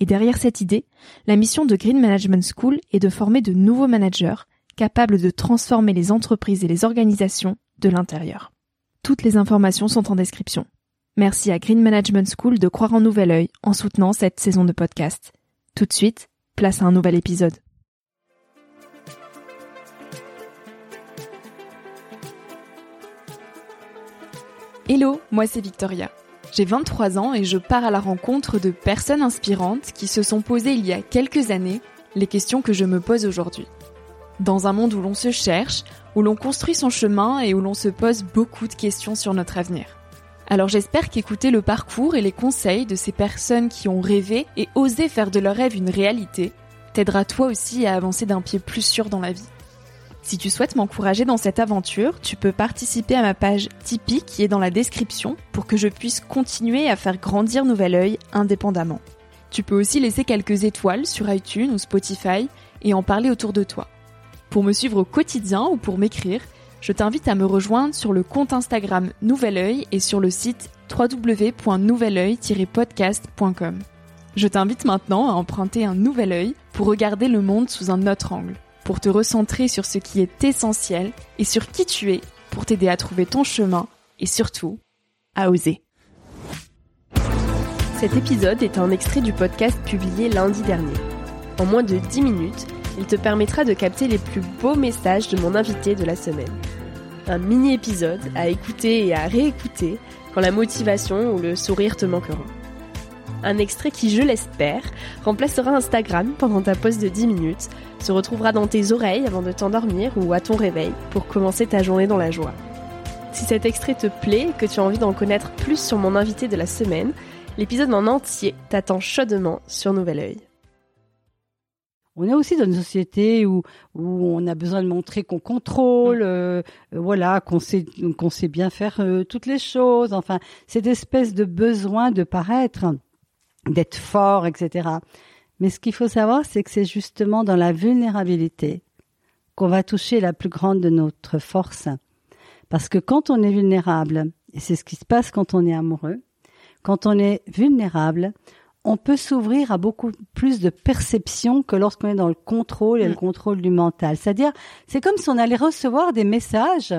et derrière cette idée, la mission de Green Management School est de former de nouveaux managers capables de transformer les entreprises et les organisations de l'intérieur. Toutes les informations sont en description. Merci à Green Management School de croire en nouvel œil en soutenant cette saison de podcast. Tout de suite, place à un nouvel épisode. Hello, moi c'est Victoria. J'ai 23 ans et je pars à la rencontre de personnes inspirantes qui se sont posées il y a quelques années les questions que je me pose aujourd'hui. Dans un monde où l'on se cherche, où l'on construit son chemin et où l'on se pose beaucoup de questions sur notre avenir. Alors j'espère qu'écouter le parcours et les conseils de ces personnes qui ont rêvé et osé faire de leur rêve une réalité t'aidera toi aussi à avancer d'un pied plus sûr dans la vie. Si tu souhaites m'encourager dans cette aventure, tu peux participer à ma page Tipeee qui est dans la description pour que je puisse continuer à faire grandir Nouvel Oeil indépendamment. Tu peux aussi laisser quelques étoiles sur iTunes ou Spotify et en parler autour de toi. Pour me suivre au quotidien ou pour m'écrire, je t'invite à me rejoindre sur le compte Instagram Nouvel Oeil et sur le site www.nouveloeil-podcast.com. Je t'invite maintenant à emprunter un nouvel œil pour regarder le monde sous un autre angle pour te recentrer sur ce qui est essentiel et sur qui tu es pour t'aider à trouver ton chemin et surtout à oser. Cet épisode est un extrait du podcast publié lundi dernier. En moins de 10 minutes, il te permettra de capter les plus beaux messages de mon invité de la semaine. Un mini-épisode à écouter et à réécouter quand la motivation ou le sourire te manqueront. Un extrait qui, je l'espère, remplacera Instagram pendant ta pause de 10 minutes, se retrouvera dans tes oreilles avant de t'endormir ou à ton réveil pour commencer ta journée dans la joie. Si cet extrait te plaît et que tu as envie d'en connaître plus sur mon invité de la semaine, l'épisode en entier t'attend chaudement sur Nouvel Oeil. On est aussi dans une société où, où on a besoin de montrer qu'on contrôle, euh, voilà, qu'on sait, sait bien faire euh, toutes les choses. Enfin, cette espèce de besoin de paraître d'être fort, etc. Mais ce qu'il faut savoir, c'est que c'est justement dans la vulnérabilité qu'on va toucher la plus grande de notre force. Parce que quand on est vulnérable, et c'est ce qui se passe quand on est amoureux, quand on est vulnérable, on peut s'ouvrir à beaucoup plus de perception que lorsqu'on est dans le contrôle et le mm. contrôle du mental. C'est-à-dire, c'est comme si on allait recevoir des messages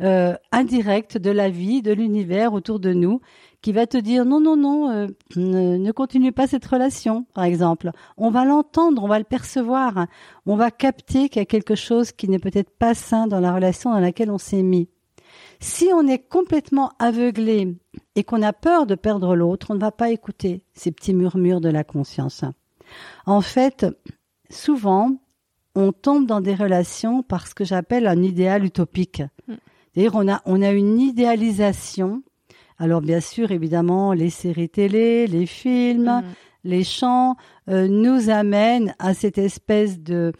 euh, indirects de la vie, de l'univers autour de nous, qui va te dire non, non, non, euh, ne, continue pas cette relation, par exemple. On va l'entendre, on va le percevoir, on va capter qu'il y a quelque chose qui n'est peut-être pas sain dans la relation dans laquelle on s'est mis. Si on est complètement aveuglé et qu'on a peur de perdre l'autre, on ne va pas écouter ces petits murmures de la conscience. En fait, souvent, on tombe dans des relations par ce que j'appelle un idéal utopique. C'est-à-dire on a, on a une idéalisation. Alors bien sûr, évidemment, les séries télé, les films, mm. les chants euh, nous amènent à cette espèce de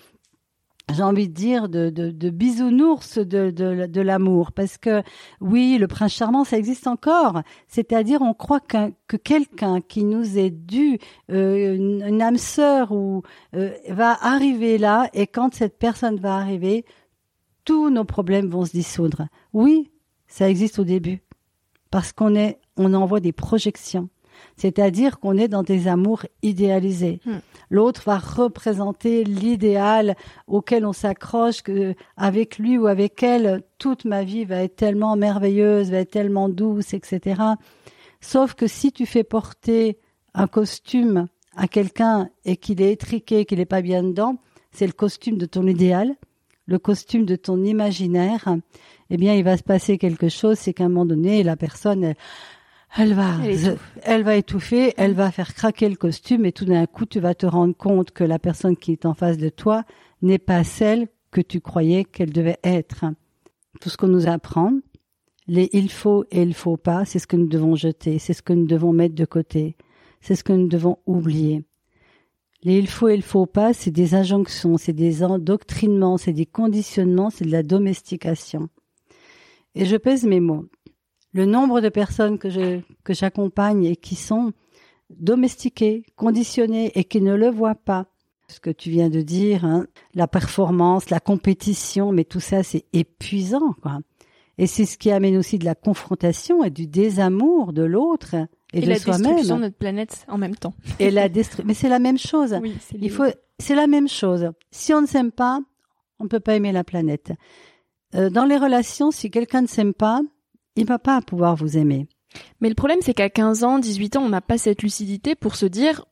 j'ai envie de dire de, de, bisounours de, de, l'amour. Parce que oui le prince charmant ça existe encore. C'est-à-dire on croit que quelqu'un qui nous est dû euh, une, âme sœur ou euh, va arriver là. Et quand cette personne va arriver tous nos problèmes vont se dissoudre oui ça existe au début parce qu'on est, on envoie des projections. C'est-à-dire qu'on est dans des amours idéalisés. Hmm. L'autre va représenter l'idéal auquel on s'accroche, que avec lui ou avec elle, toute ma vie va être tellement merveilleuse, va être tellement douce, etc. Sauf que si tu fais porter un costume à quelqu'un et qu'il est étriqué, qu'il n'est pas bien dedans, c'est le costume de ton idéal. Le costume de ton imaginaire, eh bien, il va se passer quelque chose, c'est qu'à un moment donné, la personne, elle, va, elle, va étouffer, elle va faire craquer le costume, et tout d'un coup, tu vas te rendre compte que la personne qui est en face de toi n'est pas celle que tu croyais qu'elle devait être. Tout ce qu'on nous apprend, les il faut et il faut pas, c'est ce que nous devons jeter, c'est ce que nous devons mettre de côté, c'est ce que nous devons oublier. Les il faut et il faut pas, c'est des injonctions, c'est des endoctrinements, c'est des conditionnements, c'est de la domestication. Et je pèse mes mots. Le nombre de personnes que je, que j'accompagne et qui sont domestiquées, conditionnées et qui ne le voient pas. Ce que tu viens de dire, hein, la performance, la compétition, mais tout ça, c'est épuisant, quoi. Et c'est ce qui amène aussi de la confrontation et du désamour de l'autre et, de la destruction de notre planète en même temps. Et la mais c'est la même chose. Oui, Il faut, c'est la même chose. Si on ne s'aime pas, on ne peut pas aimer la planète. Euh, dans les relations, si quelqu'un ne s'aime pas, il va pas pouvoir vous aimer. Mais le problème, c'est qu'à 15 ans, 18 ans, on n'a pas cette lucidité pour se dire,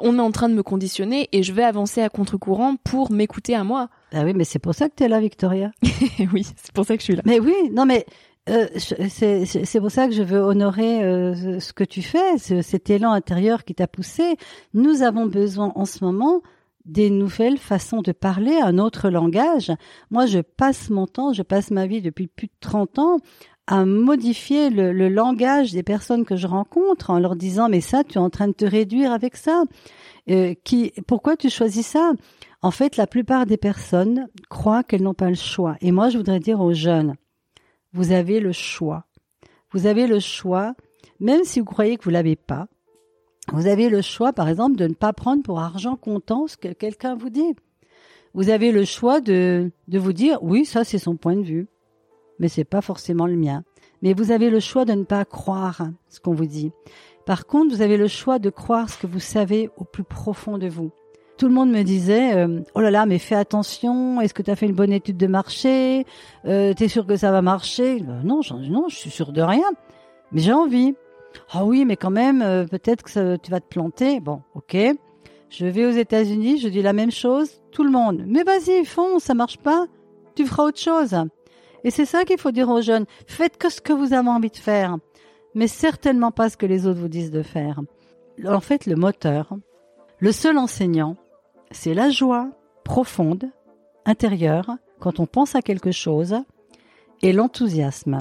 on est en train de me conditionner et je vais avancer à contre-courant pour m'écouter à moi. Ah oui, mais c'est pour ça que tu es là, Victoria. oui, c'est pour ça que je suis là. Mais oui, non, mais euh, c'est pour ça que je veux honorer euh, ce que tu fais, cet élan intérieur qui t'a poussé. Nous avons besoin en ce moment des nouvelles façons de parler, un autre langage. Moi, je passe mon temps, je passe ma vie depuis plus de 30 ans à modifier le, le, langage des personnes que je rencontre en leur disant mais ça tu es en train de te réduire avec ça euh, qui pourquoi tu choisis ça? En fait, la plupart des personnes croient qu'elles n'ont pas le choix. Et moi, je voudrais dire aux jeunes, vous avez le choix. Vous avez le choix, même si vous croyez que vous l'avez pas. Vous avez le choix, par exemple, de ne pas prendre pour argent comptant ce que quelqu'un vous dit. Vous avez le choix de, de vous dire, oui, ça c'est son point de vue, mais c'est pas forcément le mien. Mais vous avez le choix de ne pas croire ce qu'on vous dit. Par contre, vous avez le choix de croire ce que vous savez au plus profond de vous tout le monde me disait euh, oh là là mais fais attention est-ce que tu as fait une bonne étude de marché euh, t'es sûr que ça va marcher? Non non je suis sûr de rien. Mais j'ai envie. Ah oui mais quand même euh, peut-être que tu vas te planter. Bon ok. Je vais aux États-Unis je dis la même chose tout le monde. Mais vas-y fonce ça marche pas. Tu feras autre chose. Et c'est ça qu'il faut dire aux jeunes. Faites que ce que vous avez envie de faire. Mais certainement pas ce que les autres vous disent de faire. En fait le moteur le seul enseignant, c'est la joie profonde, intérieure, quand on pense à quelque chose, et l'enthousiasme.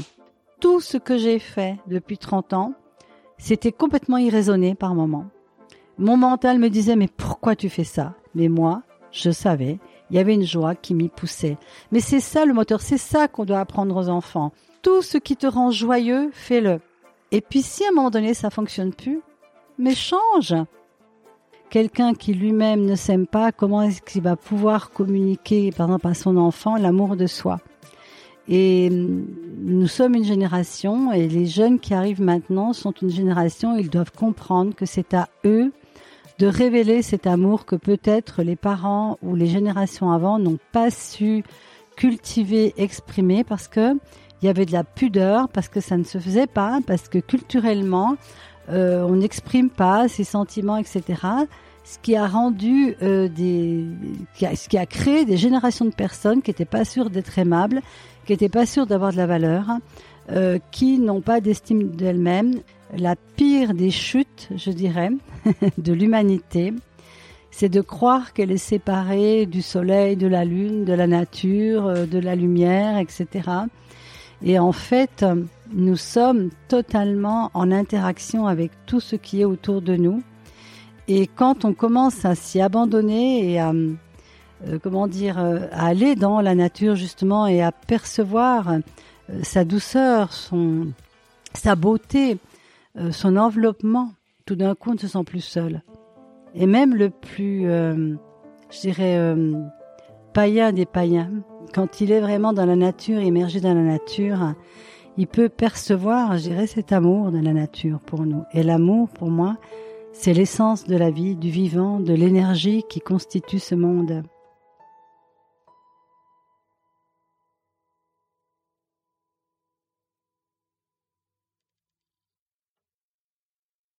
Tout ce que j'ai fait depuis 30 ans, c'était complètement irraisonné par moments. Mon mental me disait mais pourquoi tu fais ça? Mais moi, je savais, il y avait une joie qui m'y poussait. Mais c'est ça le moteur, c'est ça qu'on doit apprendre aux enfants. Tout ce qui te rend joyeux, fais-le. Et puis si à un moment donné ça fonctionne plus, mais change quelqu'un qui lui-même ne s'aime pas, comment est-ce qu'il va pouvoir communiquer, par exemple, à son enfant l'amour de soi? Et mm, nous sommes une génération, et les jeunes qui arrivent maintenant sont une génération, ils doivent comprendre que c'est à eux de révéler cet amour que peut-être les parents ou les générations avant n'ont pas su cultiver, exprimer, parce que il y avait de la pudeur, parce que ça ne se faisait pas, parce que culturellement, euh, on n'exprime pas ses sentiments, etc. Ce qui a rendu euh, des, ce qui a créé des générations de personnes qui n'étaient pas sûres d'être aimables, qui n'étaient pas sûres d'avoir de la valeur, euh, qui n'ont pas d'estime d'elles-mêmes. La pire des chutes, je dirais, de l'humanité, c'est de croire qu'elle est séparée du soleil, de la lune, de la nature, de la lumière, etc. Et en fait, nous sommes totalement en interaction avec tout ce qui est autour de nous. Et quand on commence à s'y abandonner et à, euh, comment dire, euh, à aller dans la nature justement et à percevoir euh, sa douceur, son, sa beauté, son enveloppement, tout d'un coup on ne se sent plus seul. Et même le plus, je dirais, païen des païens, quand il est vraiment dans la nature, immergé dans la nature, il peut percevoir, je cet amour de la nature pour nous. Et l'amour, pour moi, c'est l'essence de la vie, du vivant, de l'énergie qui constitue ce monde.